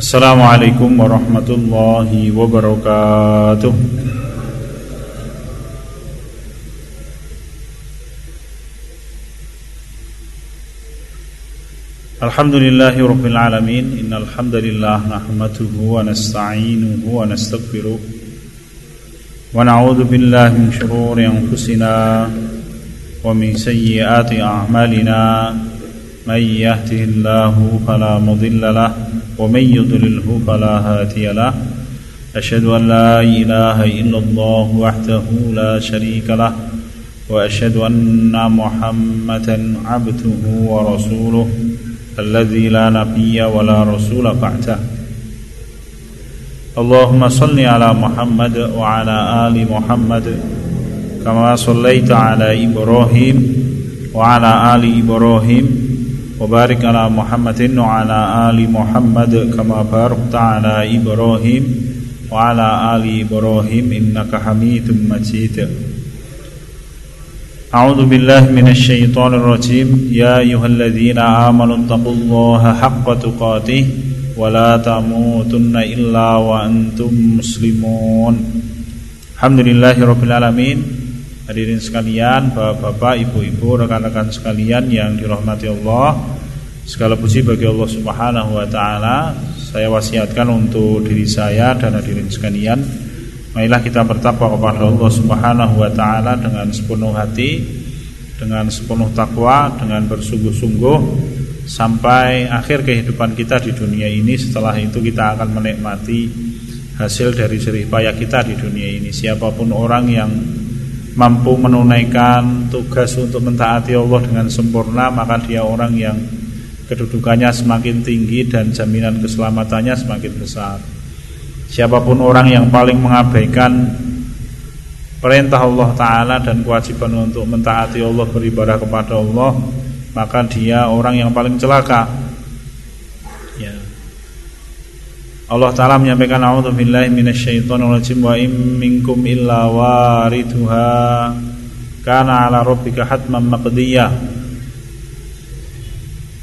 السلام عليكم ورحمة الله وبركاته. الحمد لله رب العالمين. إن الحمد لله نحمده ونستعينه ونستغفره ونعوذ بالله من شرور أنفسنا ومن سيئات أعمالنا. من يهده الله فلا مضل له ومن يضلله فلا هادي له. أشهد أن لا إله إلا الله وحده لا شريك له وأشهد أن محمدا عبده ورسوله الذي لا نبي ولا رسول بعده. اللهم صل على محمد وعلى آل محمد كما صليت على إبراهيم وعلى آل إبراهيم. وبارك على محمد وعلى آل محمد كما باركت على إبراهيم وعلى آل إبراهيم إنك حميد مجيد. أعوذ بالله من الشيطان الرجيم. يا أيها الذين آمنوا اتقوا الله حق تقاته ولا تموتن إلا وأنتم مسلمون. الحمد لله رب العالمين. Hadirin sekalian, bapak-bapak, ibu-ibu, rekan-rekan sekalian yang dirahmati Allah Segala puji bagi Allah subhanahu wa ta'ala. Saya wasiatkan untuk diri saya dan hadirin sekalian Marilah kita bertakwa kepada Allah subhanahu wa ta'ala dengan sepenuh hati Dengan sepenuh takwa, dengan bersungguh-sungguh Sampai akhir kehidupan kita di dunia ini. Setelah itu kita akan menikmati hasil dari jerih payah kita di dunia ini. Siapa pun orang yang mampu menunaikan tugas untuk mentaati Allah dengan sempurna maka dia orang yang kedudukannya semakin tinggi dan jaminan keselamatannya semakin besar. Siapa pun orang yang paling mengabaikan perintah Allah taala dan kewajiban untuk mentaati Allah beribadah kepada Allah, maka dia orang yang paling celaka. Ya. Allah Ta'ala menyampaikan A'udzubillahi minasyaitonirrajim. Wa im minkum illa wariduha Kana ala rabbika hatman maqdiyah.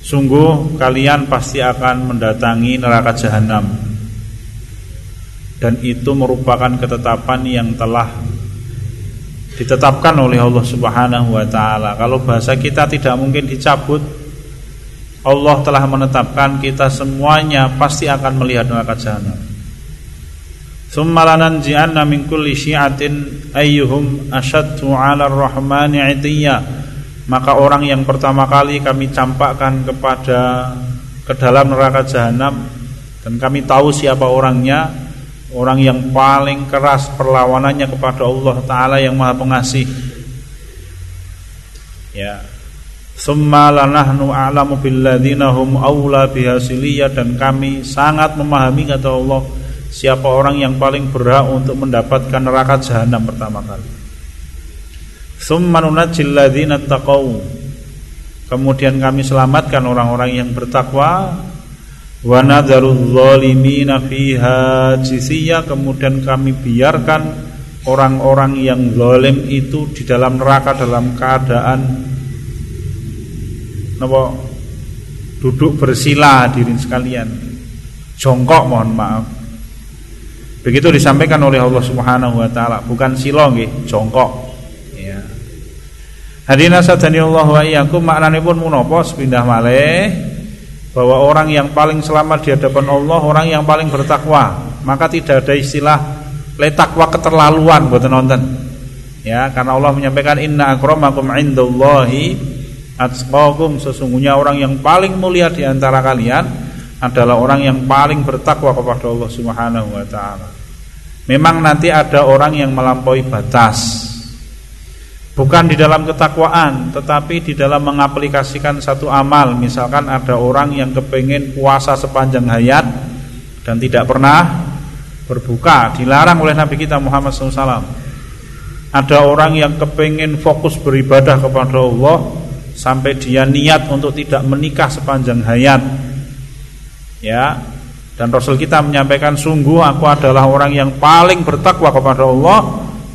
Sungguh kalian pasti akan mendatangi neraka jahanam Dan itu merupakan ketetapan yang telah Ditetapkan oleh Allah Subhanahu wa taala. Kalau bahasa kita tidak mungkin dicabut Allah telah menetapkan kita semuanya pasti akan melihat neraka jahanam. Summalanan ji'anna min kulli syi'atin ayyuhum asyaddu 'ala ar-rahmani 'itiyya. Maka orang yang pertama kali kami campakkan kepada ke dalam neraka jahanam dan kami tahu siapa orangnya, orang yang paling keras perlawanannya kepada Allah taala yang Maha Pengasih. Ya, Summa lanahnu a'lamu billadzina hum aula bihasiliyah dan kami sangat memahami kata Allah siapa orang yang paling berhak untuk mendapatkan neraka jahanam pertama kali. Summa nunajjil ladzina taqau. Kemudian kami selamatkan orang-orang yang bertakwa wa nadzarul zalimina fiha kemudian kami biarkan orang-orang yang zalim itu di dalam neraka dalam keadaan Napa duduk bersila hadirin sekalian. Jongkok mohon maaf. Begitu disampaikan oleh Allah Subhanahu wa taala, bukan sila nggih, jongkok. Ya. Hadirin sadani Allah wa iyyakum maknanipun menapa sepindah malih bahwa orang yang paling selamat di hadapan Allah orang yang paling bertakwa. Maka tidak ada istilah letakwa keterlaluan buat nonton. Ya, karena Allah menyampaikan inna akramakum indallahi Atqakum sesungguhnya orang yang paling mulia di antara kalian adalah orang yang paling bertakwa kepada Allah Subhanahu wa taala. Memang nanti ada orang yang melampaui batas. Bukan di dalam ketakwaan, tetapi di dalam mengaplikasikan satu amal. Misalkan ada orang yang kepengen puasa sepanjang hayat dan tidak pernah berbuka, dilarang oleh Nabi kita Muhammad SAW. Ada orang yang kepengen fokus beribadah kepada Allah, sampai dia niat untuk tidak menikah sepanjang hayat. Ya. Dan Rasul kita menyampaikan sungguh aku adalah orang yang paling bertakwa kepada Allah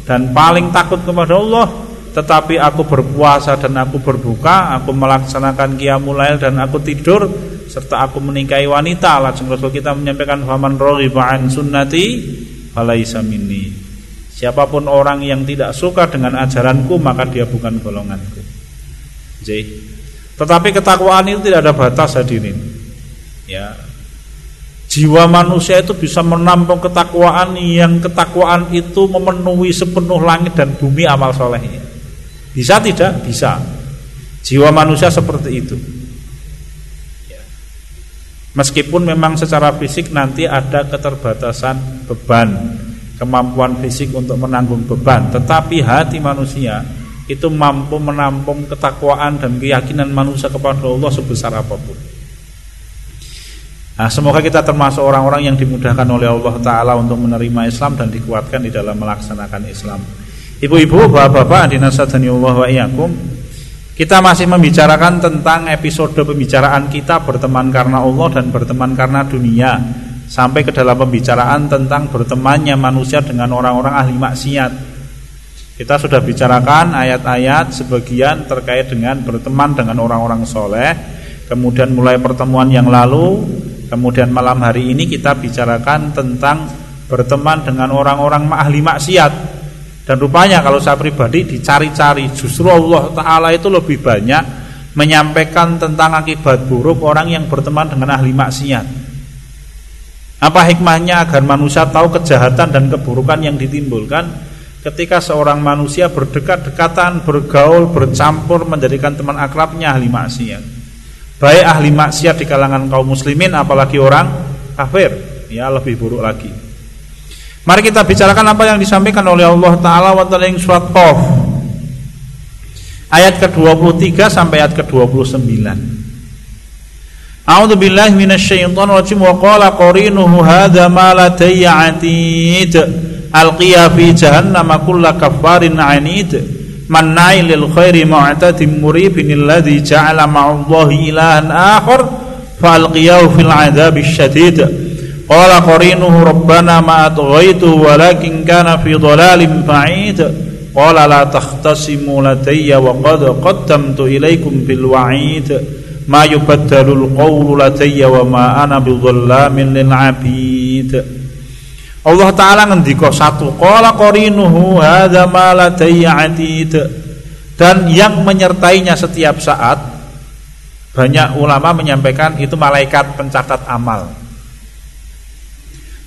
dan paling takut kepada Allah, tetapi aku berpuasa dan aku berbuka, aku melaksanakan qiyamul dan aku tidur serta aku menikahi wanita lajeng Rasul kita menyampaikan faman raghiba an sunnati falaisa minni siapa pun orang yang tidak suka dengan ajaranku maka dia bukan golonganku Jadi, tetapi ketakwaan itu tidak ada batas hadirin. Ya. Jiwa manusia itu bisa menampung ketakwaan yang ketakwaan itu memenuhi sepenuh langit dan bumi amal solehnya bisa tidak? Bisa. Jiwa manusia seperti itu. Meskipun memang secara fisik nanti ada keterbatasan beban, kemampuan fisik untuk menanggung beban, tetapi hati manusia itu mampu menampung ketakwaan dan keyakinan manusia kepada Allah sebesar apa pun. Nah, semoga kita termasuk orang-orang yang dimudahkan oleh Allah Taala untuk menerima Islam dan dikuatkan di dalam melaksanakan Islam. Ibu-ibu, bapak-bapak, dinasadani Allah wa. Kita masih membicarakan tentang episode pembicaraan kita berteman karena Allah dan berteman karena dunia Sampai ke dalam pembicaraan tentang bertemannya manusia dengan orang-orang ahli maksiat Kita sudah bicarakan ayat-ayat sebagian terkait dengan berteman dengan orang-orang soleh. Kemudian mulai pertemuan yang lalu Kemudian malam hari ini kita bicarakan tentang berteman dengan orang-orang ahli maksiat. Dan rupanya kalau saya pribadi dicari-cari justru Allah Ta'ala itu lebih banyak menyampaikan tentang akibat buruk orang yang berteman dengan ahli maksiat. Apa hikmahnya agar manusia tahu kejahatan dan keburukan yang ditimbulkan ketika seorang manusia berdekat-dekatan, bergaul, bercampur menjadikan teman akrabnya ahli maksiat. Baik ahli maksiat di kalangan kaum muslimin apalagi orang kafir, ya lebih buruk lagi. Mari kita bicarakan apa yang disampaikan oleh Allah Ta'ala wa ta'ala yang surat Qaf Ayat ke-23 sampai ayat ke-29 A'udzu billahi minasyaitonir rajim wa qala qarinuhu hadza ma latayya alqiya fi jahannam kull kaffarin anid manna'il lil khairi mu'tadim muribin alladhi ja'ala ma'allahi ilahan akhar fa alqiyahu fil 'adzabish shadid Qala qarinuhu rabbana ma atghaitu walakin kana fi dhalalin ba'id. Qala la takhtasimu ladayya wa qad qaddamtu ilaikum bil wa'id. Ma yubaddalu al-qawlu ladayya wa ma Allah taala ngendika satu qala ma 'atid. Dan yang menyertainya setiap saat banyak ulama menyampaikan itu malaikat pencatat amal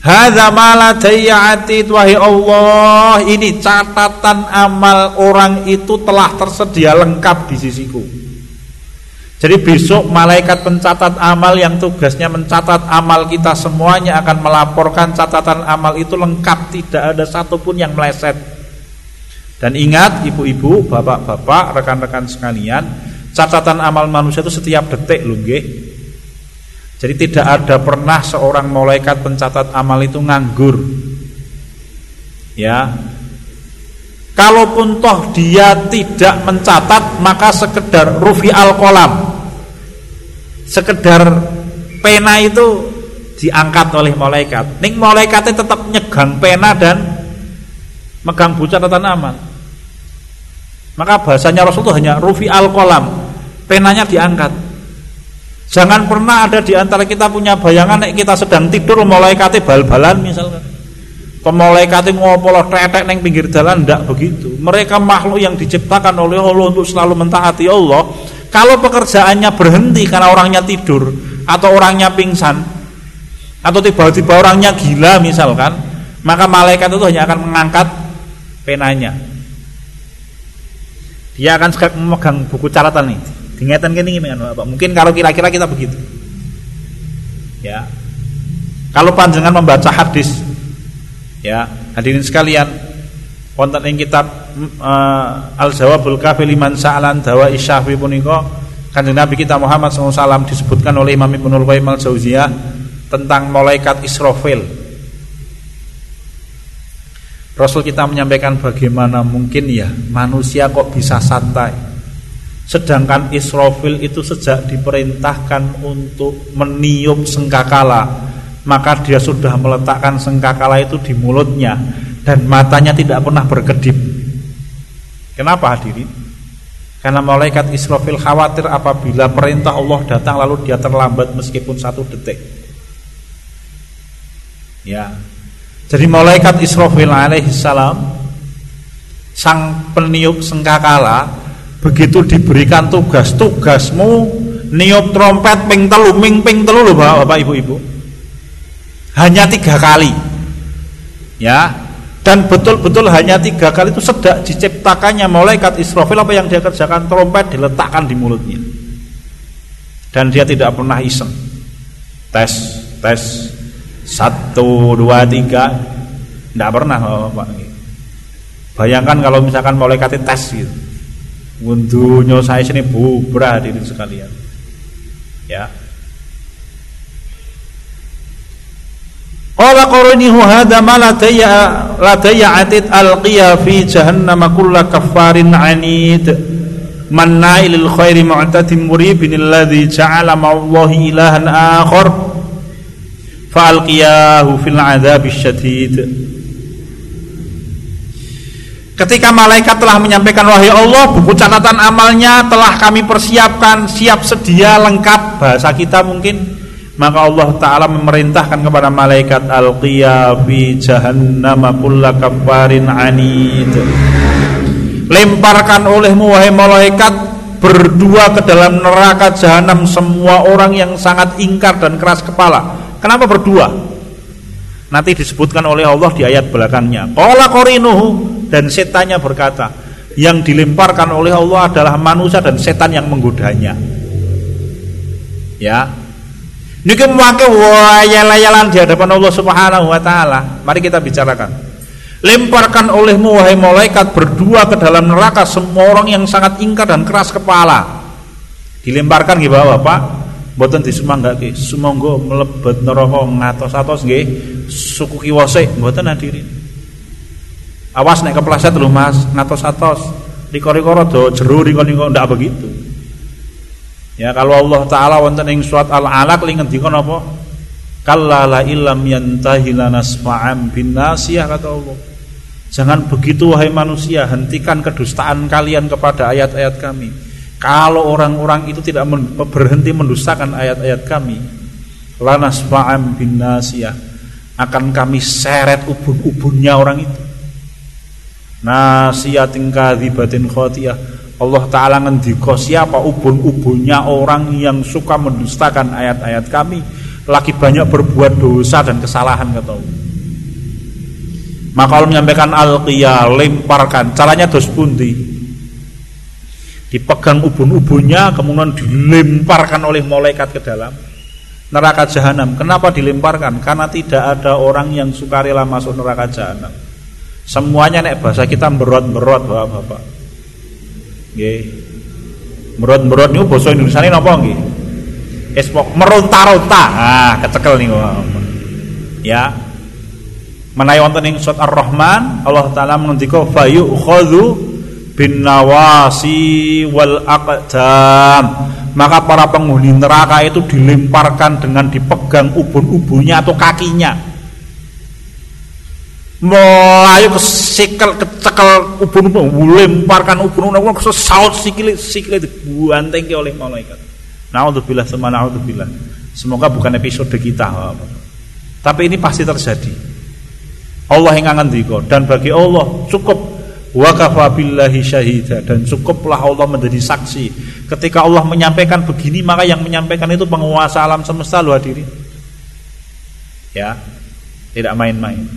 Hadza maladayati wahai Allah, ini catatan amal orang itu telah tersedia lengkap di sisiku. Jadi besok malaikat pencatat amal yang tugasnya mencatat amal kita semuanya akan melaporkan catatan amal itu lengkap, tidak ada satupun yang meleset. Dan ingat ibu-ibu, bapak-bapak, rekan-rekan sekalian, catatan amal manusia itu setiap detik loh nggih. Jadi tidak ada pernah seorang malaikat pencatat amal itu nganggur. Ya. Kalaupun toh dia tidak mencatat maka sekedar rufi al kolam sekedar pena itu diangkat oleh malaikat. Ning malaikatnya tetap nyegang pena dan megang buku catatan amal. Maka bahasanya Rasul itu hanya rufi al kolam, penanya diangkat. Jangan pernah ada di antara kita punya bayangan nek kita sedang tidur kate bal-balan misalkan. kate ngopolo tetek neng pinggir jalan ndak begitu. Mereka makhluk yang diciptakan oleh Allah untuk selalu mentaati Allah. Kalau pekerjaannya berhenti karena orangnya tidur atau orangnya pingsan atau tiba-tiba orangnya gila misalkan, maka malaikat itu hanya akan mengangkat penanya. Dia akan memegang buku catatan nih Dingatan dengan Bapak. Mungkin kalau kira-kira kita begitu. Ya. Kalau panjangan membaca hadis ya, hadirin sekalian, wonten ing kitab uh, Al-Jawabul Kafi liman sa'alan dawa isyafi punika Kanjeng Nabi kita Muhammad SAW disebutkan oleh Imam Ibnul Qayyim Al-Jauziyah tentang malaikat Israfil. Rasul kita menyampaikan bagaimana mungkin ya manusia kok bisa santai Sedangkan Israfil itu sejak diperintahkan untuk meniup sengkakala Maka dia sudah meletakkan sengkakala itu di mulutnya Dan matanya tidak pernah berkedip Kenapa hadirin? Karena malaikat Israfil khawatir apabila perintah Allah datang lalu dia terlambat meskipun satu detik. Ya. Jadi malaikat Israfil alaihissalam sang peniup sengkakala begitu diberikan tugas tugasmu niup trompet ping telu ming ping telu loh bapak ibu ibu hanya tiga kali ya dan betul-betul hanya tiga kali itu sedak diciptakannya malaikat Israfil apa yang dia kerjakan? Trompet diletakkan di mulutnya. Dan dia tidak pernah iseng. Tes tes. Satu dua tiga. Tidak pernah Pak bayangkan kalau misalkan malaikat tes gitu. Wundunya saya sini bubrah diri sekalian. Ya Qala qarinihu hadha ma lataya lataya atit alqiya fi jahannam kulla kaffarin anid. Manna'i lil khairi mu'tatim muribin alladhi ja'ala ma'allahi ilahan akhar fa alqiyahu fil adzabi syadid Ketika malaikat telah menyampaikan wahai Allah buku catatan amalnya telah kami persiapkan. Siap sedia lengkap. Bahasa kita mungkin maka Allah taala memerintahkan kepada malaikat alqiya fi jahannam kulla kafarin anid. Lemparkan olehmu wahai malaikat berdua ke dalam neraka jahanam semua orang yang sangat ingkar dan keras kepala. Kenapa berdua? Nanti disebutkan oleh Allah di ayat belakangnya. Qala qarinuhu dan setannya berkata yang dilemparkan oleh Allah adalah manusia dan setan yang menggodanya. Ya Niki memakai wayal-wayalan di hadapan Allah Subhanahu wa taala. Mari kita bicarakan. Lemparkan olehmu wahai malaikat berdua ke dalam neraka semua orang yang sangat ingkar dan keras kepala. Dilemparkan nggih Bapak. Mboten disumanggake. Sumangga mlebet neraka ngatos-atos nggih suku kiwase mboten hadirin. Awas nek kepleset lho Mas, ngatos-atos. Riko-riko rada jero riko-riko ndak begitu. Ya kalau Allah taala wonten ing surat Al-Alaq li ngendika napa? Kalla la illam yantahi lanasfa'am bin nasiyah kata Allah. Jangan begitu wahai manusia, hentikan kedustaan kalian kepada ayat-ayat kami. Kalau orang-orang itu tidak berhenti mendustakan ayat-ayat kami, lanasfa'am bin nasiyah akan kami seret ubun-ubunnya orang itu. Nasiyatin kadhibatin khotiyah Allah Ta'ala ngendiko siapa ubun-ubunnya orang yang suka mendustakan ayat-ayat kami lagi banyak berbuat dosa dan kesalahan kata Allah. Maka Allah menyampaikan al-qiyah lemparkan. Caranya dos pundi? Dipegang ubun-ubunnya kemudian dilemparkan oleh malaikat ke dalam neraka jahanam. Kenapa dilemparkan? Karena tidak ada orang yang suka rela masuk neraka jahanam. Semuanya nek bahasa kita berot-berot bapak-bapak Nggih. Merot-merot niku basa Indonesiane napa nggih? Espok meronta-ronta. Ah, kecekel niku. Ya. Menawi wonten ing surat Ar-Rahman, Allah taala mengendika fayu'khadhu bin nawasi wal aqdam. Maka para penghuni neraka itu dilemparkan dengan dipegang ubun-ubunnya atau kakinya melayu ke sikel kecekel ubun-ubun lemparkan ubun-ubun ke saut sikil sikil dibuanteng oleh malaikat. Naudzubillah sama naudzubillah semoga bukan episode kita tapi ini pasti terjadi. Allah yang ngendika dan bagi Allah cukup. Wa billahi syahida dan cukuplah Allah menjadi saksi. Ketika Allah menyampaikan begini maka yang menyampaikan itu penguasa alam semesta lu hadirin. Ya tidak main-main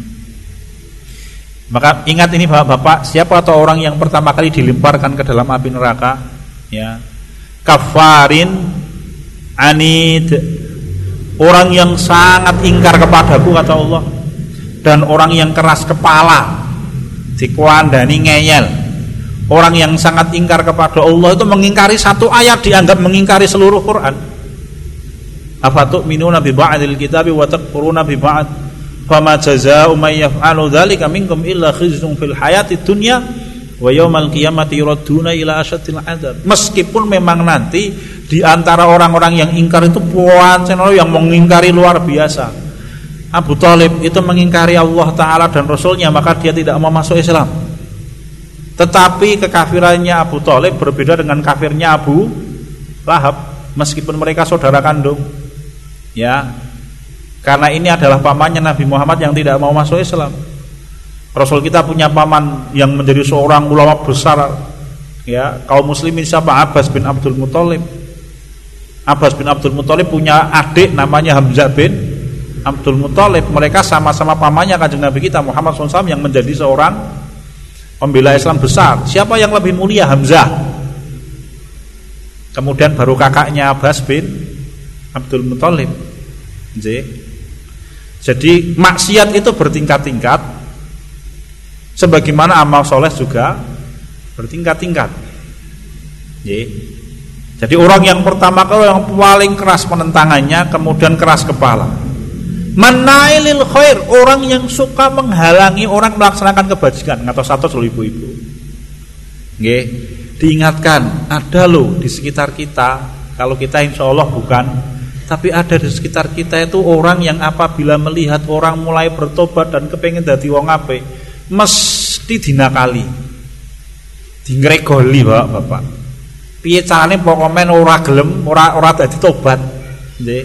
maka ingat ini Bapak-bapak, siapa atau orang yang pertama kali dilemparkan ke dalam api neraka? Ya. Kafarin anid. Orang yang sangat ingkar kepadaku kata Allah. Dan orang yang keras kepala. Dikuandani ngeyel. Orang yang sangat ingkar kepada Allah itu mengingkari satu ayat dianggap mengingkari seluruh Quran. Apa tuh minuna bi ba'dil kitabi wa takfuruna bi ba'd? Fama jazaa'u may yaf'alu dzalika minkum illa khizyun fil hayati dunya wa yaumal qiyamati yuradduna ila asyaddil adzab. Meskipun memang nanti di antara orang-orang yang ingkar itu pancen yang mengingkari luar biasa. Abu Talib itu mengingkari Allah Ta'ala dan Rasulnya maka dia tidak mau masuk Islam Tetapi kekafirannya Abu Talib berbeda dengan kafirnya Abu Lahab meskipun mereka saudara kandung. Ya. Karena ini adalah pamannya Nabi Muhammad yang tidak mau masuk Islam. Rasul kita punya paman yang menjadi seorang ulama besar ya kaum muslimin siapa Abbas bin Abdul Muthalib. Abbas bin Abdul Muthalib punya adik namanya Hamzah bin Abdul Muthalib. Mereka sama-sama pamannya kanjeng Nabi kita Muhammad SAW yang menjadi seorang pembela Islam besar. Siapa yang lebih mulia? Hamzah. Kemudian baru kakaknya Abbas bin Abdul Muthalib. Jadi maksiat itu bertingkat-tingkat sebagaimana amal soleh juga bertingkat-tingkat. Jadi orang yang pertama kalau yang paling keras penentangannya kemudian keras kepala Manailil khair, orang yang suka menghalangi orang melaksanakan kebajikan. Atau satu ibu-ibu. Diingatkan, ada loh di sekitar kita. Kalau kita insya Allah bukan, tapi ada di sekitar kita itu orang yang apabila melihat orang mulai bertobat dan kepengen dadi wong ape, mesti dinakali. Dingregoli, Bapak-bapak. Piye carane pokoknya ora gelem, ora ora dadi tobat. Nggih.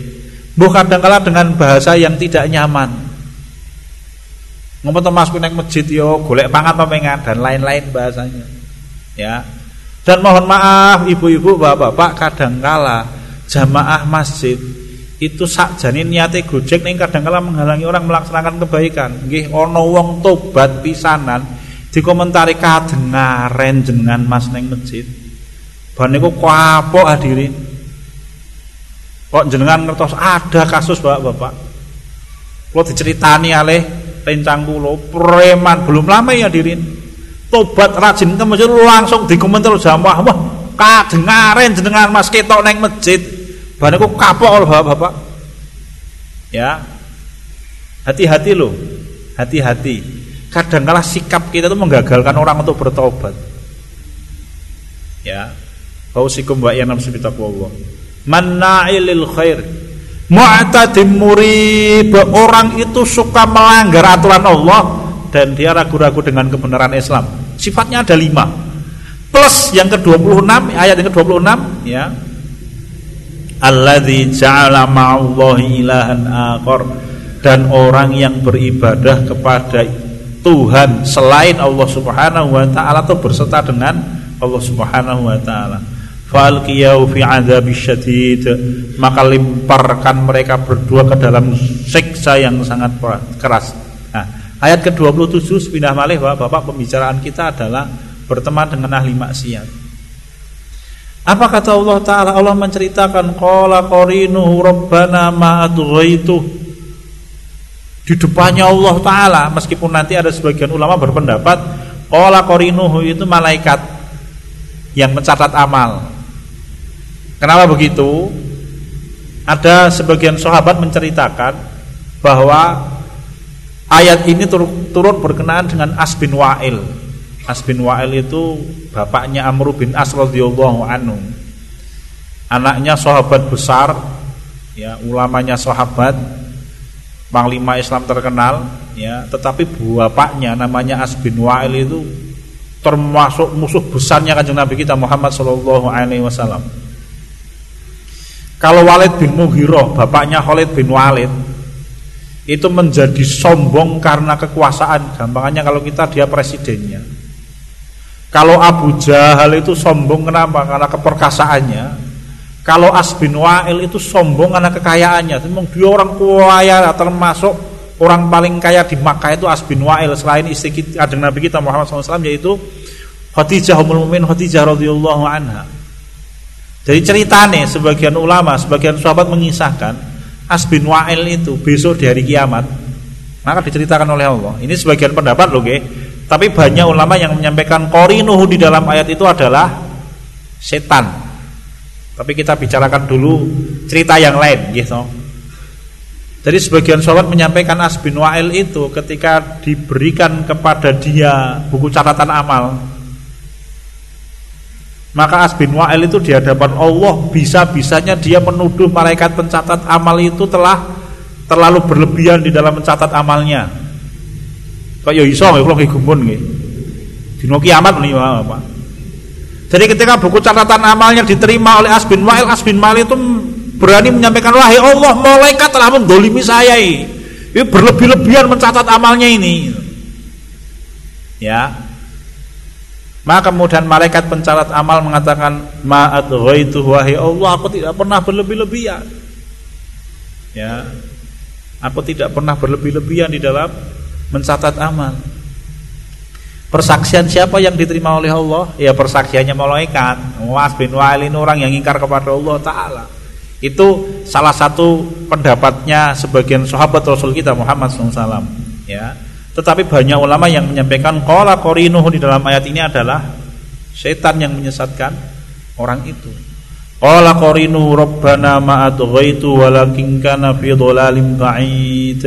Bu kadang-kala dengan bahasa yang tidak nyaman. Ngomong mas neng masjid yo golek pangan pemengan dan lain-lain bahasanya. Ya. Dan mohon maaf ibu-ibu, bapak-bapak kadang-kala jamaah masjid itu sak janin niate gojek ning kadang-kala menghalangi orang melaksanakan kebaikan. Nggih ana wong tobat pisanan dikomentari kadengaren jenengan Mas neng masjid. Ban niku kapok hadirin. Kok jenengan ngertos ada kasus Bapak-bapak. Kalau diceritani oleh rencang kula, preman belum lama ya dirin. Tobat rajin ke masjid langsung dikomentar jamaah, wah kadengaren jenengan Mas ketok neng masjid. Kok kapok oleh Bapak-bapak. Ya. Hati-hati loh. Hati-hati. Kadangkala sikap kita itu menggagalkan orang untuk bertobat. Ya. Fausikum wa yanam Allah manna'ilil khair mu'tadim murib orang itu suka melanggar aturan Allah dan dia ragu-ragu dengan kebenaran Islam sifatnya ada lima plus yang ke-26 ayat yang ke-26 ya alladzi ja'ala ma'allahi ilahan akhar. Dan orang yang beribadah kepada Tuhan selain Allah Subhanahu wa taala atau berserta dengan Allah Subhanahu wa taala. Falqiyau fi syadid. Maka lemparkan mereka berdua ke dalam siksa yang sangat keras. Nah, ayat ke-27 pindah malih Bapak, Bapak. Pembicaraan kita adalah berteman dengan ahli maksiat apa kata Allah taala Allah menceritakan qala qarinuhu rabbana di depannya Allah taala meskipun nanti ada sebagian ulama berpendapat qala qarinuhu itu malaikat yang mencatat amal Kenapa begitu? Ada sebagian sahabat menceritakan bahwa ayat ini turut berkenaan dengan As bin Wa'il. As bin Wa'il itu bapaknya Amr bin As radhiyallahu anhu. Anaknya sahabat besar, ya, ulamanya sahabat, panglima Islam terkenal, ya, tetapi bapaknya namanya As bin Wa'il itu termasuk musuh besarnya kanjeng Nabi kita Muhammad sallallahu alaihi wasallam. Kalau Walid bin Mughirah, bapaknya Khalid bin Walid, itu menjadi sombong karena kekuasaan. Gampangannya kalau kita dia presidennya. Kalau Abu Jahal itu sombong kenapa? Karena keperkasaannya. Kalau As bin Wa'il itu sombong karena kekayaannya. Memang dia orang kaya termasuk orang paling kaya di Makkah itu As bin Wa'il selain istri kita, ada Nabi kita Muhammad SAW yaitu Khadijah Ummul Mukminin Khadijah radhiyallahu anha. Jadi ceritane sebagian ulama, sebagian sahabat mengisahkan As bin Wa'il itu besok di hari kiamat maka diceritakan oleh Allah. Ini sebagian pendapat loh, ge. Tapi banyak ulama yang menyampaikan qorinuhu di dalam ayat itu adalah setan. Tapi kita bicarakan dulu cerita yang lain, gitu. Jadi sebagian sahabat menyampaikan As bin Wa'il itu ketika diberikan kepada dia buku catatan amal maka As bin Wa'il itu di hadapan Allah bisa-bisanya dia menuduh malaikat pencatat amal itu telah terlalu berlebihan di dalam mencatat amalnya. Kok ya iso kula gumun nggih. Dino kiamat nih apa? Jadi ketika buku catatan amalnya diterima oleh Asbin Wa'il, Asbin Wa'il itu berani menyampaikan wahai Allah malaikat telah mendolimi saya ini. Berlebih-lebihan mencatat amalnya ini. Ya. Maka kemudian malaikat pencatat amal mengatakan ma'at ghaitu wahai Allah aku tidak pernah berlebih-lebihan. Ya. Aku tidak pernah berlebih-lebihan di dalam mencatat amal. Persaksian siapa yang diterima oleh Allah? Ya persaksiannya malaikat. Was bin Wa'il ini orang yang ingkar kepada Allah Ta'ala. Itu salah satu pendapatnya sebagian sahabat Rasul kita Muhammad SAW. Ya. Tetapi banyak ulama yang menyampaikan qala qorinuhu di dalam ayat ini adalah setan yang menyesatkan orang itu. Qala qarinu rabbana ma adghaitu walakin kana fi dhalalim ba'id.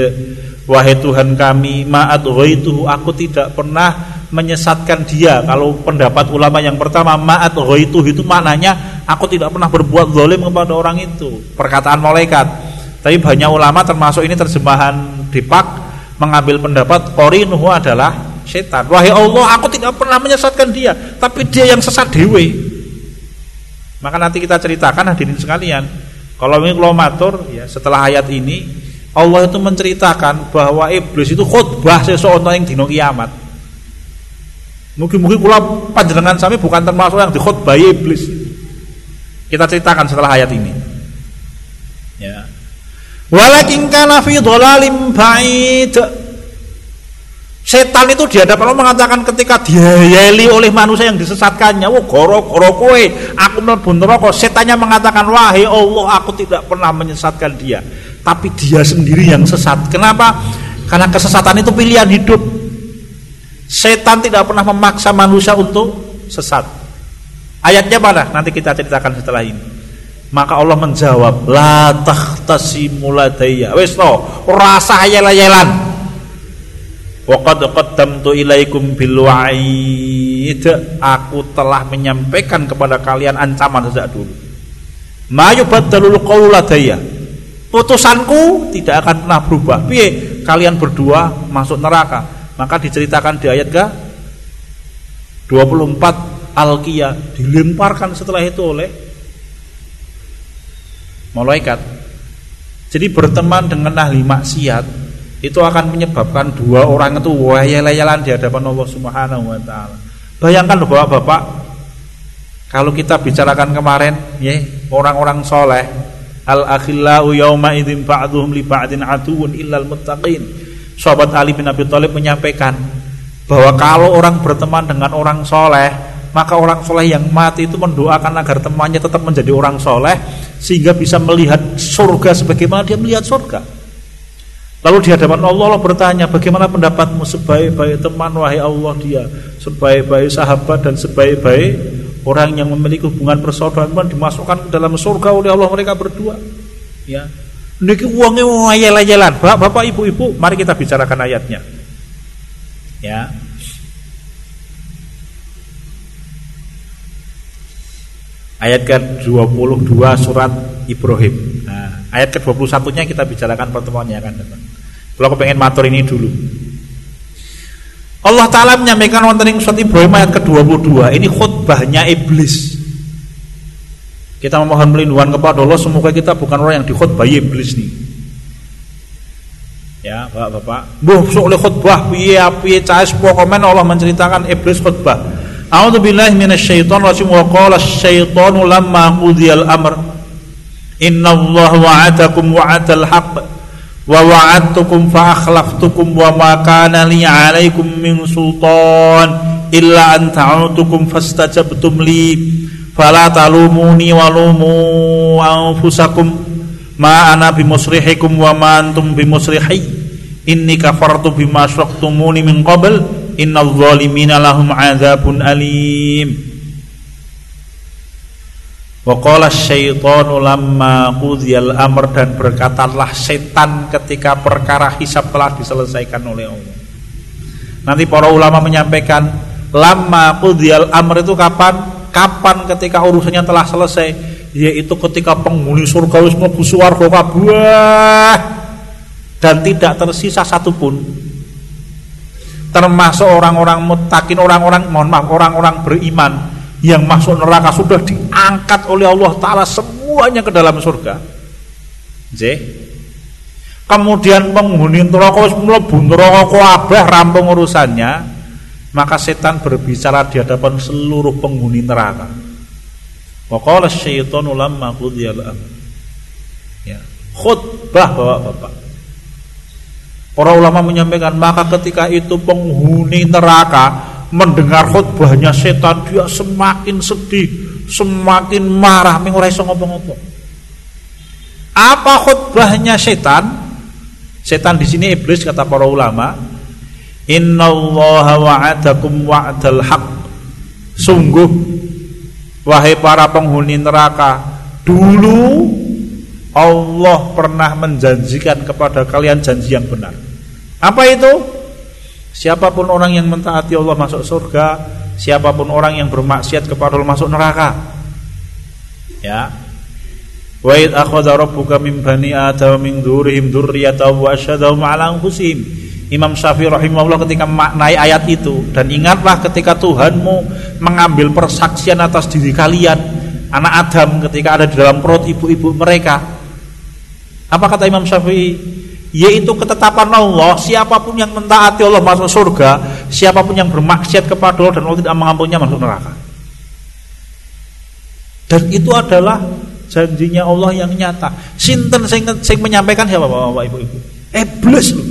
Wahai Tuhan kami ma adghaitu aku tidak pernah menyesatkan dia. Kalau pendapat ulama yang pertama ma'at ghaitu itu maknanya aku tidak pernah berbuat zalim kepada orang itu. Perkataan malaikat. Tapi banyak ulama termasuk ini terjemahan Dipak mengambil pendapat qorinuhu adalah setan. Wahai Allah, aku tidak pernah menyesatkan dia, tapi dia yang sesat dewe. Maka nanti kita ceritakan hadirin sekalian. Kalau ini kalau matur ya setelah ayat ini Allah itu menceritakan bahwa iblis itu khutbah seseorang yang dino kiamat. Mungkin-mungkin kula panjenengan sami bukan termasuk yang dikhotbahi iblis. Kita ceritakan setelah ayat ini. Ya. Walakin kana fi dhalalim ba'id. Setan itu di hadapan Allah mengatakan ketika diayeli oleh manusia yang disesatkannya, "Wah, goro-goro kowe, aku mlebu neraka." Setannya mengatakan, "Wahai Allah, aku tidak pernah menyesatkan dia." Tapi dia sendiri yang sesat. Kenapa? Karena kesesatan itu pilihan hidup. Setan tidak pernah memaksa manusia untuk sesat. Ayatnya mana? Nanti kita ceritakan setelah ini. Maka Allah menjawab, la tahtasimu ladayya. Wis to. Wa qad qaddamtu ilaikum bil wa'id. Aku telah menyampaikan kepada kalian ancaman sejak dulu. Ma yubaddalul qaulu ladayya. Putusanku tidak akan pernah berubah. Piye? Kalian berdua masuk neraka maka diceritakan di ayat ke 24 Al-Qiyah dilemparkan setelah itu oleh malaikat. Jadi berteman dengan ahli maksiat itu akan menyebabkan dua orang itu wayal-wayalan di hadapan Allah Subhanahu wa taala. Bayangkan loh Bapak-bapak kalau kita bicarakan kemarin ya orang-orang soleh al akhillau yauma idzin ba'dhum li ba'din aduun illal muttaqin. Sahabat Ali bin Abi Thalib menyampaikan bahwa kalau orang berteman dengan orang soleh maka orang soleh yang mati itu mendoakan agar temannya tetap menjadi orang soleh sehingga bisa melihat surga sebagaimana dia melihat surga. Lalu di hadapan Allah Allah bertanya bagaimana pendapatmu? Sebaik-baik teman wahai Allah dia. Sebaik-baik sahabat dan sebaik-baik orang yang memiliki hubungan persaudaraan dimasukkan ke dalam surga oleh Allah mereka berdua ya Niki uangnya mau ayel-ayelan. Bapak, ibu-ibu, mari kita bicarakan ayatnya. Ya. Ayat ke-22 surat Ibrahim. Nah, ayat ke-21-nya kita bicarakan pertemuannya kan teman. Kalau aku pengen matur ini dulu. Allah Ta'ala menyampaikan wonten ing surat Ibrahim ayat ke-22. Ini khutbahnya iblis. Kita memohon perlindungan kepada Allah semoga kita bukan orang yang dikhotbahi iblis nih. Ya, Bapak-bapak. Sok oleh khutbah piye piye caes komen Allah menceritakan iblis khutbah. A'udzu billahi minasyaitonir rajim wa qala asyaitonu lamma qudiyal amr Inna Allah wa'adakum wa'adal haqq wa wa'adtukum fa akhlaftukum wa ma kana li 'alaikum min sultan illa an ta'utukum fastajabtum li. Fala talumuni walumu anfusakum. Ma ana bimusrihikum wa ma antum bimusrihi. Inni kafartu bima asyraktumuni min qabl. Innal zalimina lahum adzabun alim wa qala syaitanu lamma qudiyal amr dan berkatalah setan ketika perkara hisab telah diselesaikan oleh Allah nanti para ulama menyampaikan lamma qudiyal amr itu kapan Kapan ketika urusannya telah selesai? Yaitu ketika penghuni surga wis mlebu swarga kabeh dan tidak tersisa satupun. termasuk orang-orang mutakin orang-orang mohon maaf orang-orang beriman yang masuk neraka sudah diangkat oleh Allah taala semuanya ke dalam surga. J. Kemudian penghuni neraka wis mlebu neraka kabeh rampung urusannya, maka setan berbicara di hadapan seluruh penghuni neraka. Wa qala syaitanu lamma qudiyal Ya. Khutbah Bapak-bapak. Para ulama menyampaikan maka ketika itu penghuni neraka mendengar khutbahnya setan dia semakin sedih, semakin marah, mengurai iso ngomong-ngomong. Apa khutbahnya setan? Setan di sini iblis kata para ulama. Innallaha wa'adakum wa'dal haq. Sungguh wahai para penghuni neraka, dulu Allah pernah menjanjikan kepada kalian janji yang benar. Apa itu? Siapa pun orang yang mentaati Allah masuk surga, siapa pun orang yang bermaksiat kepada Allah masuk neraka. Ya. Wa id akhadha rabbuka min bani adam min dzurrihim dzurriyyatahum wa asyhadahum 'ala anfusihim. Imam Syafi'i rahimahullah ketika maknai ayat itu dan ingatlah ketika Tuhanmu mengambil persaksian atas diri kalian anak Adam ketika ada di dalam perut ibu-ibu mereka. Apa kata Imam Syafi'i? Yaitu ketetapan Allah siapa pun yang mentaati Allah masuk surga siapa pun yang bermaksiat kepada Allah dan Allah tidak mengampuninya masuk neraka. Dan itu adalah janjinya Allah yang nyata. Sinten sing, sing menyampaikan siapa bapak, bapak ibu ibu iblis loh.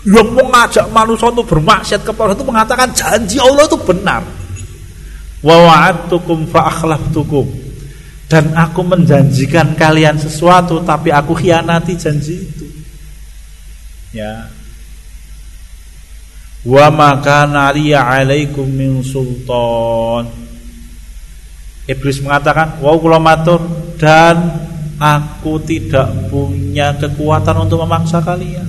Yang mengajak manusia untuk bermaksiat kepada itu mengatakan janji Allah itu benar. Wa wa'adtukum fa akhlaftukum. Dan aku menjanjikan kalian sesuatu tapi aku khianati janji itu ya. Wa maka naliya alaikum min sultan. Iblis mengatakan wow kula matur dan aku tidak punya kekuatan untuk memaksa kalian.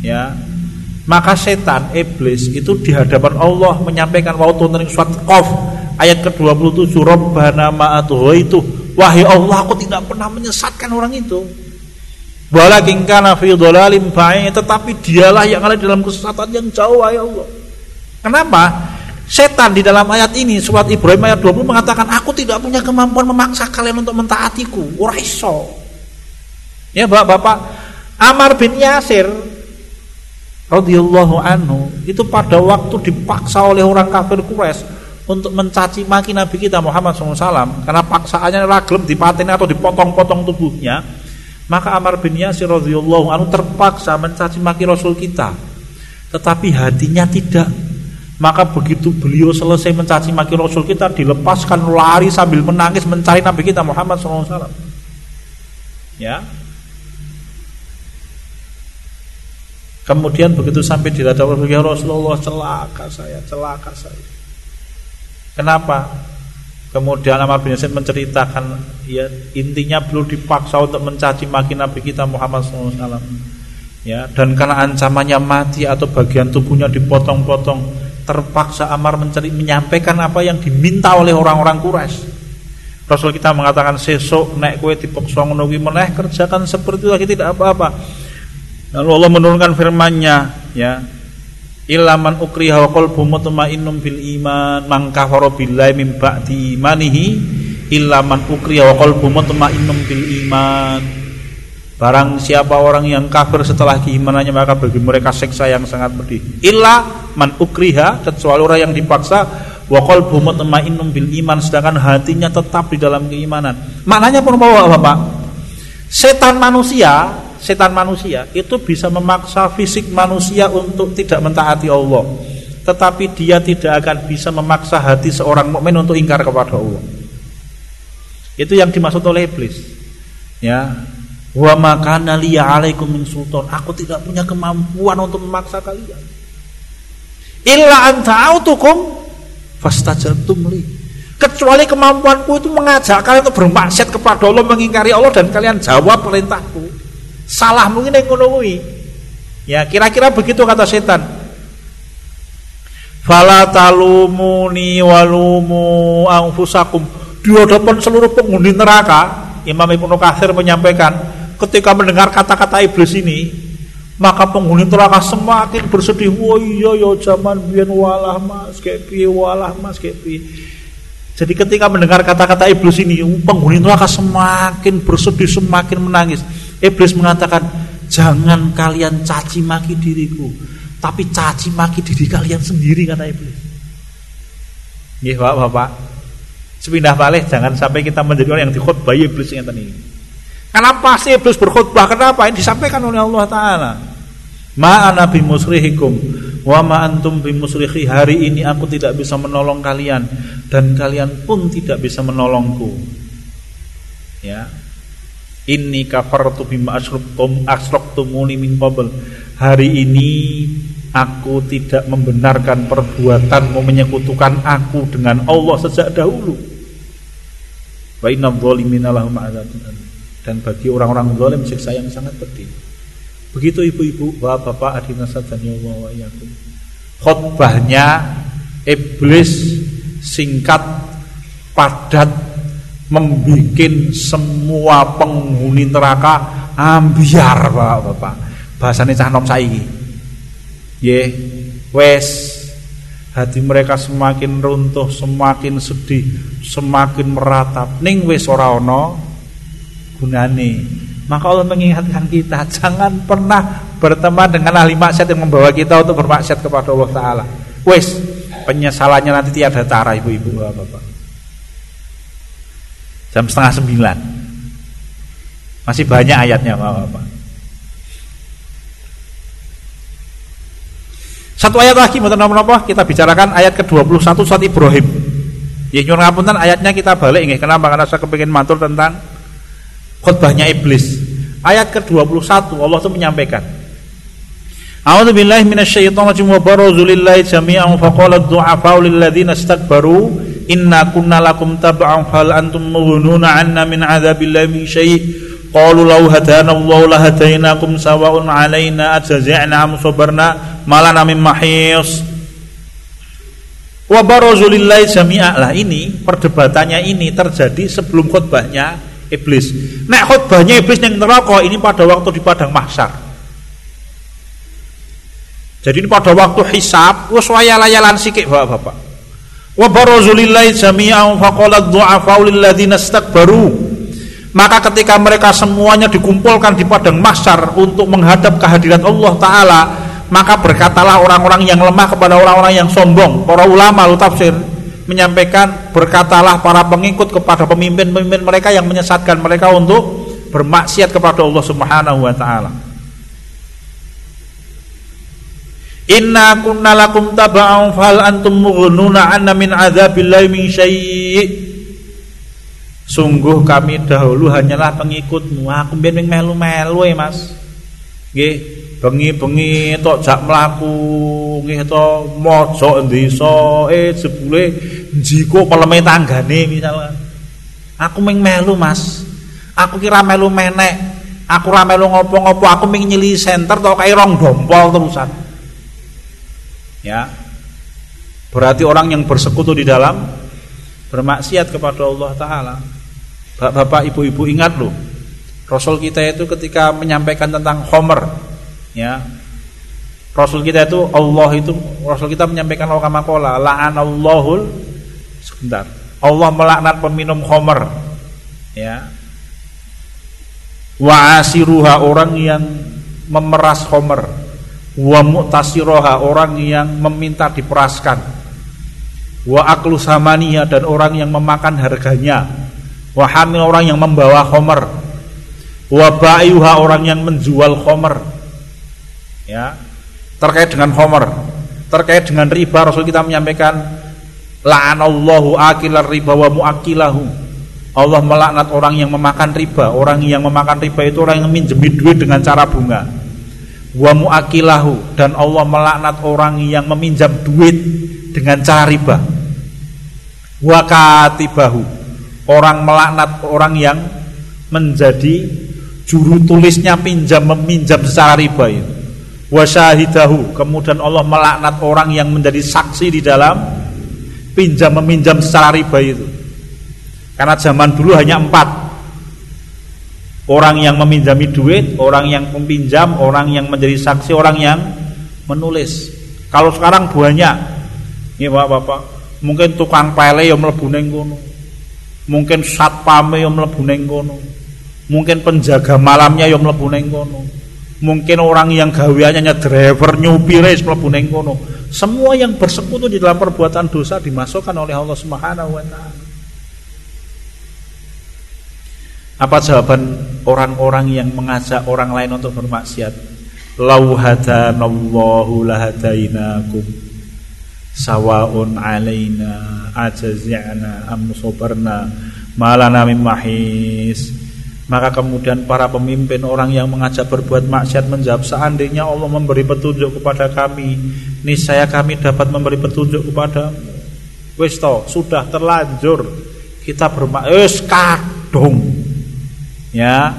Ya. Maka setan iblis itu di hadapan Allah menyampaikan wa ning surat Qaf ayat ke-27 Rabbana ma'atuhu itu. Wahai Allah aku tidak pernah menyesatkan orang itu Walakin kana fi dhalalim ba'id tetapi dialah yang ada dalam kesesatan yang jauh ya Allah. Kenapa? Setan di dalam ayat ini surat Ibrahim ayat 20 mengatakan aku tidak punya kemampuan memaksa kalian untuk mentaatiku. Ora iso. Ya Bapak-bapak, Amar bin Yasir radhiyallahu anhu itu pada waktu dipaksa oleh orang kafir Quraisy untuk mencaci maki Nabi kita Muhammad SAW karena paksaannya ragilem dipateni atau dipotong-potong tubuhnya maka Amar bin Yasir radhiyallahu anhu terpaksa mencaci maki Rasul kita. Tetapi hatinya tidak. Maka begitu beliau selesai mencaci maki Rasul kita dilepaskan lari sambil menangis mencari Nabi kita Muhammad SAW. Ya. Kemudian begitu sampai di hadapan ya Rasulullah celaka saya, celaka saya. Kenapa? Kemudian Amar bin Yasin menceritakan ya intinya belum dipaksa untuk mencaci maki Nabi kita Muhammad SAW. Ya, dan karena ancamannya mati atau bagian tubuhnya dipotong-potong, terpaksa Amar mencari menyampaikan apa yang diminta oleh orang-orang Quraisy. Rasul kita mengatakan sesok naik kue dipaksa ngono meneh kerjakan seperti itu lagi tidak apa-apa. Lalu Allah menurunkan firman-Nya, ya, Ilaman ukriha wa qalbu mutmainnum bil iman man kafara billahi min ba'di imanihi ilaman ukriha wa qalbu mutmainnum bil iman Barang siapa orang yang kafir setelah keimanannya maka bagi mereka seksa yang sangat pedih. Illa man ukriha kecuali orang yang dipaksa wa qalbu mutmainnum bil iman sedangkan hatinya tetap di dalam keimanan. Maknanya pun Bapak. Setan manusia setan manusia itu bisa memaksa fisik manusia untuk tidak mentaati Allah. Tetapi dia tidak akan bisa memaksa hati seorang mukmin untuk ingkar kepada Allah. Itu yang dimaksud oleh iblis. Ya. Wa makana liya alaikum min sultan. Aku tidak punya kemampuan untuk memaksa kalian. Illa anta autukum fastajabtum li. Kecuali kemampuanku itu mengajak kalian untuk bermaksiat kepada Allah mengingkari Allah dan kalian jawab perintahku salah mungkin yang ngono Ya, kira-kira begitu kata setan. Fala talumuni walumu anfusakum. Di hadapan seluruh penghuni neraka, Imam Ibnu Katsir menyampaikan ketika mendengar kata-kata iblis ini, maka penghuni neraka semakin bersedih. Wah iya ya zaman biyen walah mas. Piye walah mas piye. Jadi ketika mendengar kata-kata iblis ini penghuni neraka semakin bersedih semakin menangis iblis mengatakan jangan kalian caci maki diriku tapi caci maki diri kalian sendiri kata iblis Nggih Bapak-bapak sepindah balik jangan sampai kita menjadi orang yang dikhotbah iblis yang ini Kenapa sih iblis berkhutbah? Kenapa? Ini disampaikan oleh Allah Ta'ala. Ma ana bimusrihikum wa ma antum bimusrihi. Hari ini aku tidak bisa menolong kalian dan kalian pun tidak bisa menolongku. Ya. Inni kafartu bima asyraktum asyraktumuni min qabl. Hari ini aku tidak membenarkan perbuatanmu menyekutukan aku dengan Allah sejak dahulu. Wa inna dhalimina lahum dan bagi orang-orang zalim siksa yang sangat pedih. Begitu ibu-ibu, bapak-bapak, adina sadani wa yakum. Khotbahnya iblis singkat, padat, membikin semua penghuni neraka ambiar, bapak-bapak. Bahasanya cah nom saiki. Ye, wes hati mereka semakin runtuh, semakin sedih, semakin meratap. Ning wes ora ana gunane. Maka Allah mengingatkan kita jangan pernah berteman dengan ahli maksiat yang membawa kita untuk bermaksiat kepada Allah Taala. Wes penyesalannya nanti tiada cara ibu-ibu bapak-bapak. Jam setengah sembilan masih banyak ayatnya bapak-bapak. Satu ayat lagi mau apa kita bicarakan ayat ke-21 surat Ibrahim. Ya nyuwun ngapunten ayatnya kita balik nggih. Kenapa? Karena saya kepingin mantul tentang khutbahnya iblis. Ayat ke-21 Allah itu menyampaikan. A'udzu billahi minasyaitonir rajim wa barazu lillahi jami'an fa qala ad-du'afa'u lil ladzina istakbaru inna kunna lakum tab'an fal antum mughnuna 'anna min 'adzabillahi min syai' qalu law hadana Allahu la hadainakum sawa'un 'alaina ajza'na am sabarna malana min mahis wa barazu lillahi jami'a lah ini perdebatannya ini terjadi sebelum khutbahnya iblis. Nek khutbahnya iblis yang neraka ini pada waktu di padang mahsyar. Jadi ini pada waktu hisab wis wayal-wayalan sikik Bapak-bapak. Wa barazulillahi jami'an faqala dhu'afa'u lil ladzina istakbaru. Maka ketika mereka semuanya dikumpulkan di padang mahsyar untuk menghadap kehadiran Allah taala, maka berkatalah orang-orang yang lemah kepada orang-orang yang sombong. Para ulama lu tafsir menyampaikan berkatalah para pengikut kepada pemimpin-pemimpin mereka yang menyesatkan mereka untuk bermaksiat kepada Allah Subhanahu wa taala. Inna kunna lakum taba'an fal antum mughnuna anna min adzabillahi min syai' Sungguh kami dahulu hanyalah pengikutmu. Aku ben melu-melu ya, Mas. Nggih, bengi-bengi tok jak mlaku nggih to mojok desa eh jebule njiko peleme tanggane misalnya. Aku ming melu Mas. Aku kira melu menek. Aku ora melu ngopo-ngopo. Aku ming nyili senter to kae rong dompol terusan ya. Berarti orang yang bersekutu di dalam bermaksiat kepada Allah taala. Bapak ibu-ibu ingat loh. Rasul kita itu ketika menyampaikan tentang Homer ya. Rasul kita itu Allah itu Rasul kita menyampaikan Allah makola Allahul sebentar Allah melaknat peminum khomer ya. Wa asiruha orang yang memeras khomer wa mu'tasiroha orang yang meminta diperaskan. Wa aklu samaniya dan orang yang memakan harganya. Wa hamil orang yang membawa khomer wa ba'yuha orang yang menjual khomer ya terkait dengan homer terkait dengan riba Rasul kita menyampaikan la'anallahu akilar riba wa muakilahu. Allah melaknat orang yang memakan riba. Orang yang memakan riba itu orang yang minjemi duit dengan cara bunga wa muakilahu dan Allah melaknat orang yang meminjam duit dengan cara riba. Wa katibahu orang melaknat orang yang menjadi juru tulisnya pinjam meminjam secara riba itu. Wasyahidahu kemudian Allah melaknat orang yang menjadi saksi di dalam pinjam meminjam secara riba itu. Karena zaman dulu hanya empat Orang yang meminjami duit, orang yang meminjam, orang yang menjadi saksi, orang yang menulis. Kalau sekarang banyak, ya bapak-bapak, mungkin tukang pele yang mlebu kono. Mungkin satpame yang mlebu kono. Mungkin penjaga malamnya yang mlebu kono. Mungkin orang yang gaweannya driver nyupire mlebu kono. Semua yang bersekutu di dalam perbuatan dosa dimasukkan oleh Allah Subhanahu wa taala. Apa jawaban orang-orang yang mengajak orang lain untuk bermaksiat? Lau hadanallahu lahadainakum sawaun alaina ajazi'na am malana mahis. Maka kemudian para pemimpin orang yang mengajak berbuat maksiat menjawab seandainya Allah memberi petunjuk kepada kami niscaya kami dapat memberi petunjuk kepada wis sudah terlanjur kita bermaksiat kadung ya.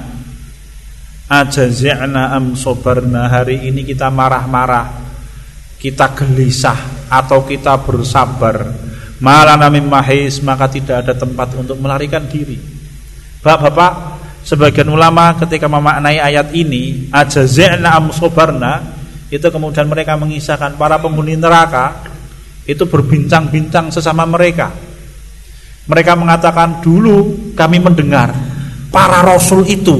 Ajazi'na am sobarna. Hari ini kita marah-marah. Kita gelisah atau kita bersabar. Malana mim mahis maka tidak ada tempat untuk melarikan diri. Bapak-bapak sebagian ulama ketika memaknai ayat ini ajazi'na am sobarna itu kemudian mereka mengisahkan para penghuni neraka itu berbincang-bincang sesama mereka. Mereka mengatakan dulu kami mendengar para rasul itu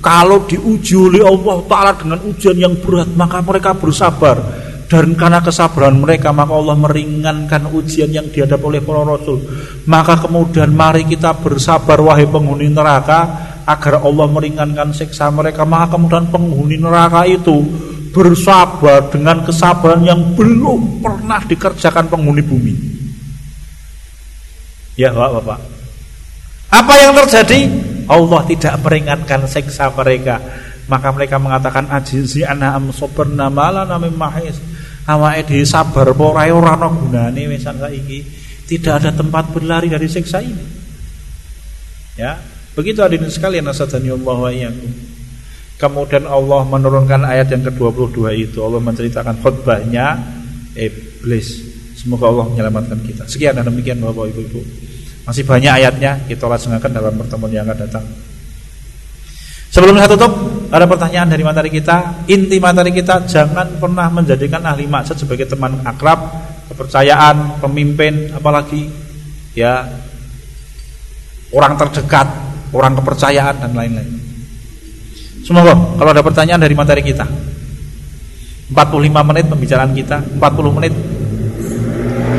kalau diuji oleh Allah Ta'ala dengan ujian yang berat maka mereka bersabar. Dan karena kesabaran mereka maka Allah meringankan ujian yang dihadapi oleh para rasul. Maka kemudian mari kita bersabar wahai penghuni neraka agar Allah meringankan siksa mereka. Maka kemudian penghuni neraka itu bersabar dengan kesabaran yang belum pernah dikerjakan penghuni bumi. Ya bapak-bapak. Apa yang terjadi Allah tidak meringankan seksa mereka. Maka mereka mengatakan ajizi ana am sabarna malana mim mahis awake dhewe sabar apa ora ora ana gunane wis saiki. Tidak ada tempat berlari dari seksa ini. Ya begitu hadirin sekalian nasadani Allah wa kemudian Allah menurunkan ayat yang ke-22 itu. Allah menceritakan khutbahnya. Iblis. Semoga Allah menyelamatkan kita. Sekian dan demikian Bapak Ibu Ibu masih banyak ayatnya kita langsungkan dalam pertemuan yang akan datang. Sebelum saya tutup, ada pertanyaan dari materi kita. Inti materi kita jangan pernah menjadikan ahli maksud sebagai teman akrab, kepercayaan, pemimpin, apalagi ya orang terdekat, orang kepercayaan dan lain-lain. Semoga kalau ada pertanyaan dari materi kita. 45 menit pembicaraan kita, 40 menit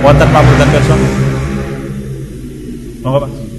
wonten pambutan besok. Monggo Pak.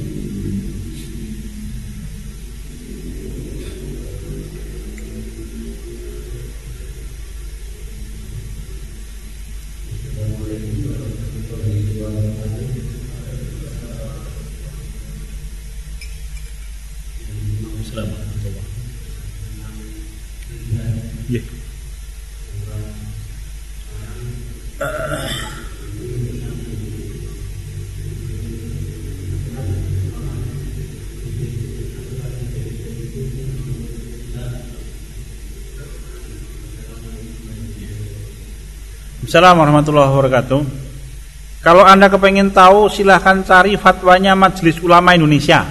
Assalamualaikum warahmatullahi wabarakatuh. Kalau anda kepengen tahu silahkan cari fatwanya Majelis Ulama Indonesia.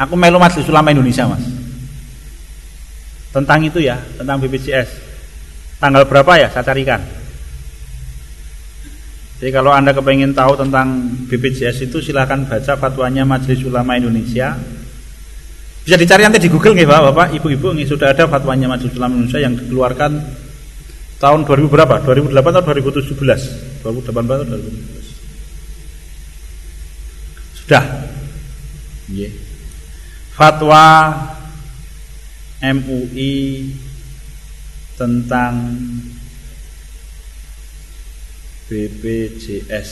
Aku melu Majelis Ulama Indonesia mas. Tentang itu ya, tentang BPJS. Tanggal berapa ya saya carikan. Jadi kalau anda kepengen tahu tentang BPJS itu silahkan baca fatwanya Majelis Ulama Indonesia. Bisa dicari nanti di Google nih Bapak, Ibu-ibu nih sudah ada fatwanya Majelis Ulama Indonesia yang dikeluarkan tahun 2000 berapa? 2008 atau 2017? 2018 atau 2017? Sudah. Yeah. Fatwa MUI tentang BPJS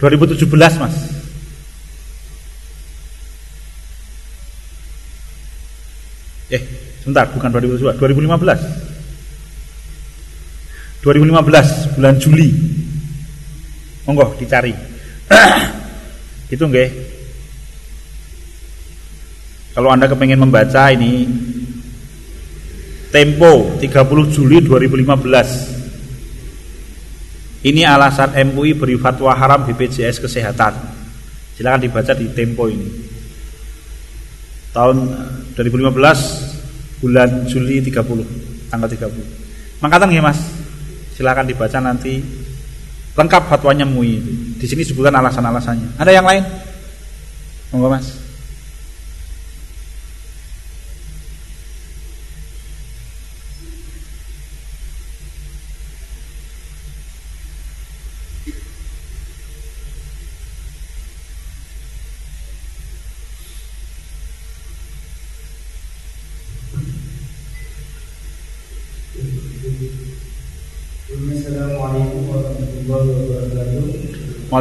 2017 Mas Eh Sebentar, bukan 2012, 2015. 2015 bulan Juli. Monggo dicari. Itu nggih. Kalau Anda kepengen membaca ini Tempo 30 Juli 2015. Ini alasan MUI beri fatwa haram BPJS kesehatan. Silakan dibaca di Tempo ini. Tahun 2015 bulan Juli 30, tanggal 30. Mangkatan ya Mas. Silakan dibaca nanti lengkap fatwanya MUI. Di sini sebutkan alasan-alasannya. Ada yang lain? Monggo Mas.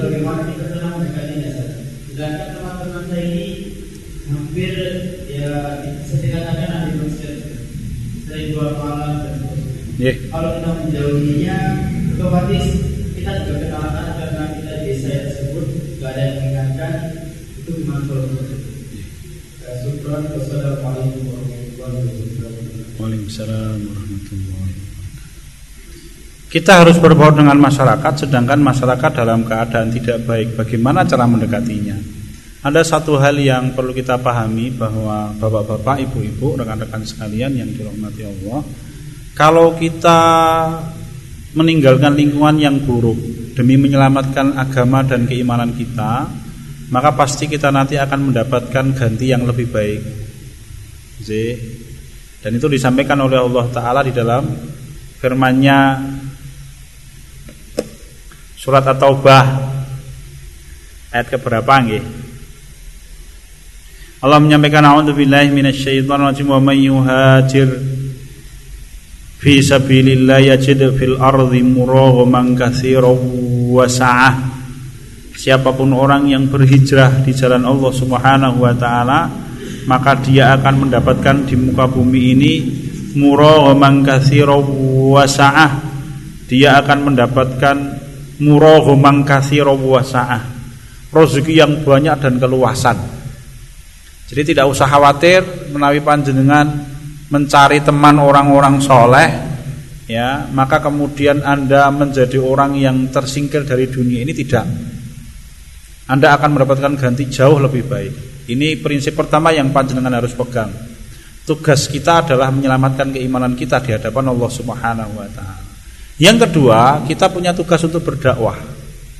bagaimana kita telah mendekatinya saja. Sedangkan teman-teman saya ini hampir ya saya katakan ahli konsep sering dua malam dan yeah. Kalau kita menjauhinya, otomatis kita juga kenalan karena kita di desa tersebut gak ada yang mengingatkan itu gimana kalau ya, Syukran Wassalamualaikum warahmatullahi wabarakatuh. Waalaikumsalam warahmatullahi wabarakatuh. Kita harus berbaur dengan masyarakat sedangkan masyarakat dalam keadaan tidak baik. Bagaimana cara mendekatinya? Ada satu hal yang perlu kita pahami bahwa bapak-bapak, ibu-ibu, rekan-rekan sekalian yang dirahmati Allah, kalau kita meninggalkan lingkungan yang buruk demi menyelamatkan agama dan keimanan kita, maka pasti kita nanti akan mendapatkan ganti yang lebih baik. Dan itu disampaikan oleh Allah Taala di dalam firman-Nya Surat At-Taubah. Ayat ke berapa nggih? Allah menyampaikan a'udzubillahi minasyaitonir rajim wa may yuhajir fi sabilillah yajid fil ardi muraghaman katsiran wa sa'ah. Siapa pun orang yang berhijrah di jalan Allah Subhanahu wa taala maka dia akan mendapatkan di muka bumi ini muraghaman katsiran wa sa'ah. Dia akan mendapatkan murahumang katsira wasa'ah. Rezeki yang banyak dan keluasan. Jadi tidak usah khawatir menawi panjenengan mencari teman orang-orang soleh ya maka kemudian anda menjadi orang yang tersingkir dari dunia ini tidak anda akan mendapatkan ganti jauh lebih baik ini prinsip pertama yang panjenengan harus pegang tugas kita adalah menyelamatkan keimanan kita di hadapan Allah Subhanahu wa taala yang kedua, kita punya tugas untuk berdakwah.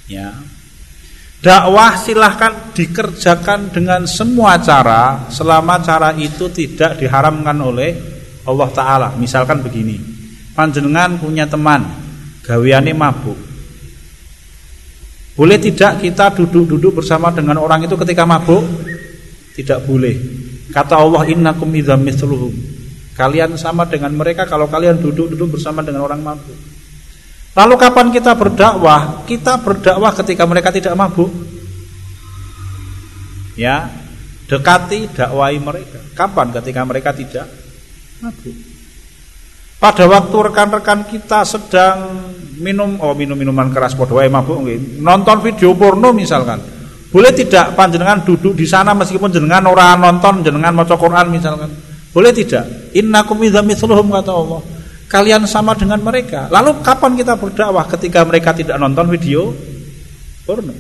Ya. Dakwah silahkan dikerjakan dengan semua cara selama cara itu tidak diharamkan oleh Allah Ta'ala Misalkan begini Panjenengan punya teman Gawiane mabuk Boleh tidak kita duduk-duduk bersama dengan orang itu ketika mabuk? Tidak boleh Kata Allah innakum idza Kalian sama dengan mereka kalau kalian duduk-duduk bersama dengan orang mabuk Lalu kapan kita berdakwah? Kita berdakwah ketika mereka tidak mabuk. Ya, dekati dakwai mereka. Kapan ketika mereka tidak mabuk? Pada waktu rekan-rekan kita sedang minum oh minum minuman keras padha mabuk. Nonton video porno misalkan. Boleh tidak panjenengan duduk di sana meskipun jenengan orang nonton, jenengan maca Quran misalkan. Boleh tidak? Innakum idza mithluhum kata Allah kalian sama dengan mereka. Lalu kapan kita berdakwah ketika mereka tidak nonton video porno?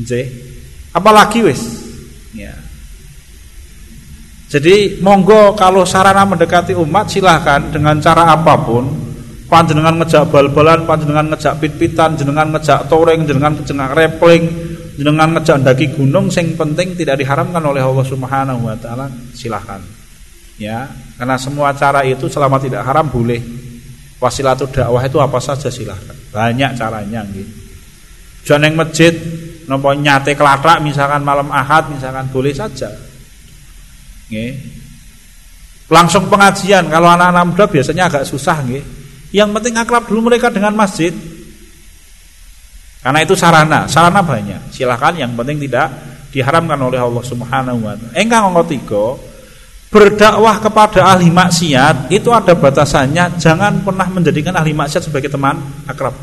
J. Apalagi wis. Ya. Jadi monggo kalau sarana mendekati umat silahkan dengan cara apa pun. Panjenengan ngejak bal-balan, panjenengan ngejak pit-pitan, jenengan ngejak toreng, jenengan ngejak repling, jenengan ngejak daki gunung sing penting tidak diharamkan oleh Allah Subhanahu wa taala, silahkan ya karena semua cara itu selama tidak haram boleh wasilatul dakwah itu apa saja silahkan banyak caranya gitu jangan yang masjid nopo nyate kelatak misalkan malam ahad misalkan boleh saja Nge. langsung pengajian kalau anak-anak muda biasanya agak susah nge. yang penting akrab dulu mereka dengan masjid karena itu sarana sarana banyak silahkan yang penting tidak diharamkan oleh Allah Subhanahu wa taala. Engkang angka berdakwah kepada ahli maksiat itu ada batasannya, jangan pernah menjadikan ahli maksiat sebagai teman akrab.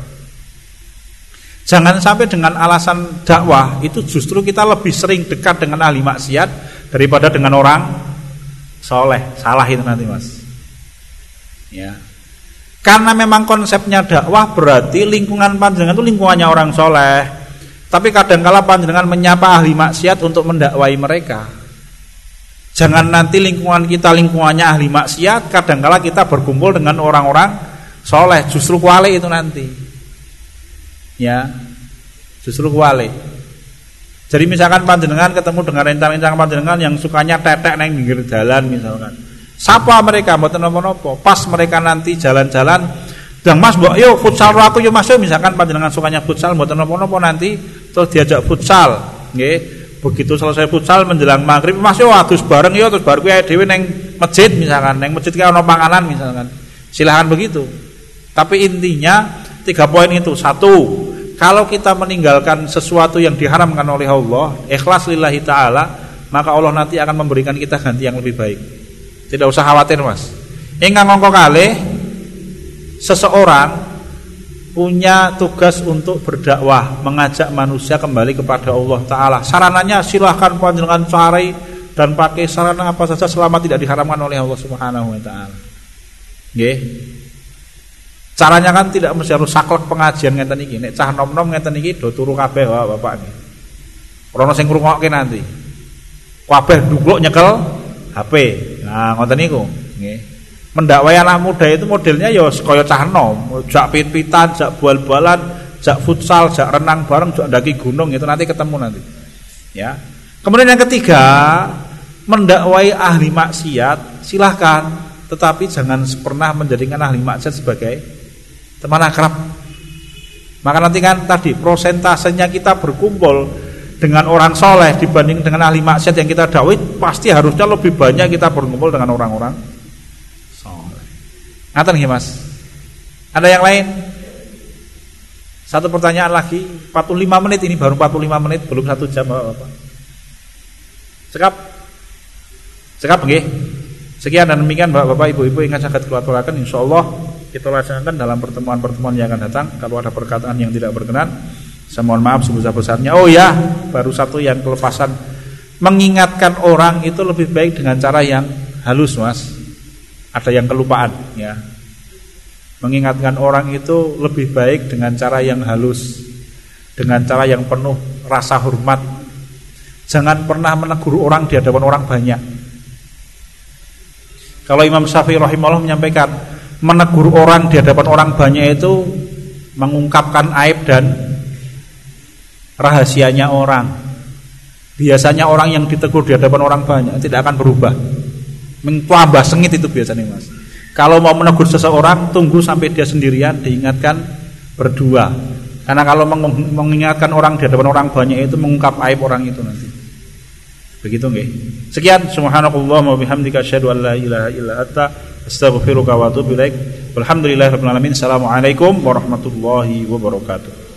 Jangan sampai dengan alasan dakwah itu justru kita lebih sering dekat dengan ahli maksiat daripada dengan orang soleh. Salah itu nanti mas. Ya. Karena memang konsepnya dakwah berarti lingkungan panjenengan itu lingkungannya orang soleh. Tapi kadang-kala panjenengan menyapa ahli maksiat untuk mendakwai mereka. Jangan nanti lingkungan kita lingkungannya ahli maksiat, kadang-kala kita berkumpul dengan orang-orang soleh, justru kuali itu nanti. Ya justru kuali jadi misalkan panjenengan ketemu dengan rencang-rencang panjenengan yang sukanya tetek neng pinggir jalan misalkan. Sapa mereka? Mboten napa-napa pas mereka nanti jalan-jalan dan mas mbok yo futsal aku yo masuk misalkan panjenengan sukanya futsal mboten napa-napa nanti terus diajak futsal nggih begitu selesai futsal menjelang maghrib mas yo adus bareng yo terus baru kuwi dhewe neng masjid misalkan. Neng masjid ki ono panganan misalkan. Silahkan begitu. Tapi intinya tiga poin itu. Satu kalau kita meninggalkan sesuatu yang diharamkan oleh Allah, ikhlas lillahi taala, maka Allah nanti akan memberikan kita ganti yang lebih baik. Tidak usah khawatir, Mas. Ingkang ngongko kali seseorang punya tugas untuk berdakwah, mengajak manusia kembali kepada Allah taala. Sarananya silahkan panjenengan cari dan pakai sarana apa saja selama tidak diharamkan oleh Allah Subhanahu wa taala. Caranya kan tidak mesti harus saklek pengajian ngeten iki. Nek cah nom-nom ngeten iki do turu kabeh wah Bapak nggih. Rono sing ngrungokke nanti. Kabeh ndukluk nyekel HP. Nah, ngoten niku, nggih. Mendakwai anak muda itu modelnya ya kaya cah nom, jak pit-pitan, jak bal-balan, jak futsal, jak renang bareng, jak daki gunung itu nanti ketemu nanti. Ya. Kemudian yang ketiga, mendakwai ahli maksiat silahkan, tetapi jangan pernah menjadikan ahli maksiat sebagai teman akrab. Maka nanti kan tadi prosentasenya kita berkumpul dengan orang soleh dibanding dengan ahli maksiat yang kita dakwah pasti harusnya lebih banyak kita berkumpul dengan orang-orang. Ngatain nih mas. Ada yang lain? Satu pertanyaan lagi, 45 menit ini baru 45 menit, belum satu jam Bapak. Sekap? Sekap nggih? Sekian dan demikian Bapak-bapak, Ibu-ibu yang sangat keluar-keluarkan insyaallah kita laksanakan dalam pertemuan-pertemuan yang akan datang. Kalau ada perkataan yang tidak berkenan, saya mohon maaf sebesar-besarnya. Oh ya, baru satu yang kelepasan. Mengingatkan orang itu lebih baik dengan cara yang halus, Mas. Ada yang kelupaan, ya. Mengingatkan orang itu lebih baik dengan cara yang halus, dengan cara yang penuh rasa hormat. Jangan pernah menegur orang di hadapan orang banyak. Kalau Imam Syafi'i rahimahullah menyampaikan, menegur orang di hadapan orang banyak itu mengungkapkan aib dan rahasianya orang. Biasanya orang yang ditegur di hadapan orang banyak tidak akan berubah. Mentambah sengit itu biasanya mas. Kalau mau menegur seseorang tunggu sampai dia sendirian diingatkan berdua. Karena kalau mengingatkan orang di hadapan orang banyak itu mengungkap aib orang itu nanti. Begitu nggih. Sekian subhanakallah wa bihamdika asyhadu an la ilaha illa anta astaghfiruka wa atubu ilaik. Walhamdulillahirabbil alamin. Assalamualaikum warahmatullahi wabarakatuh.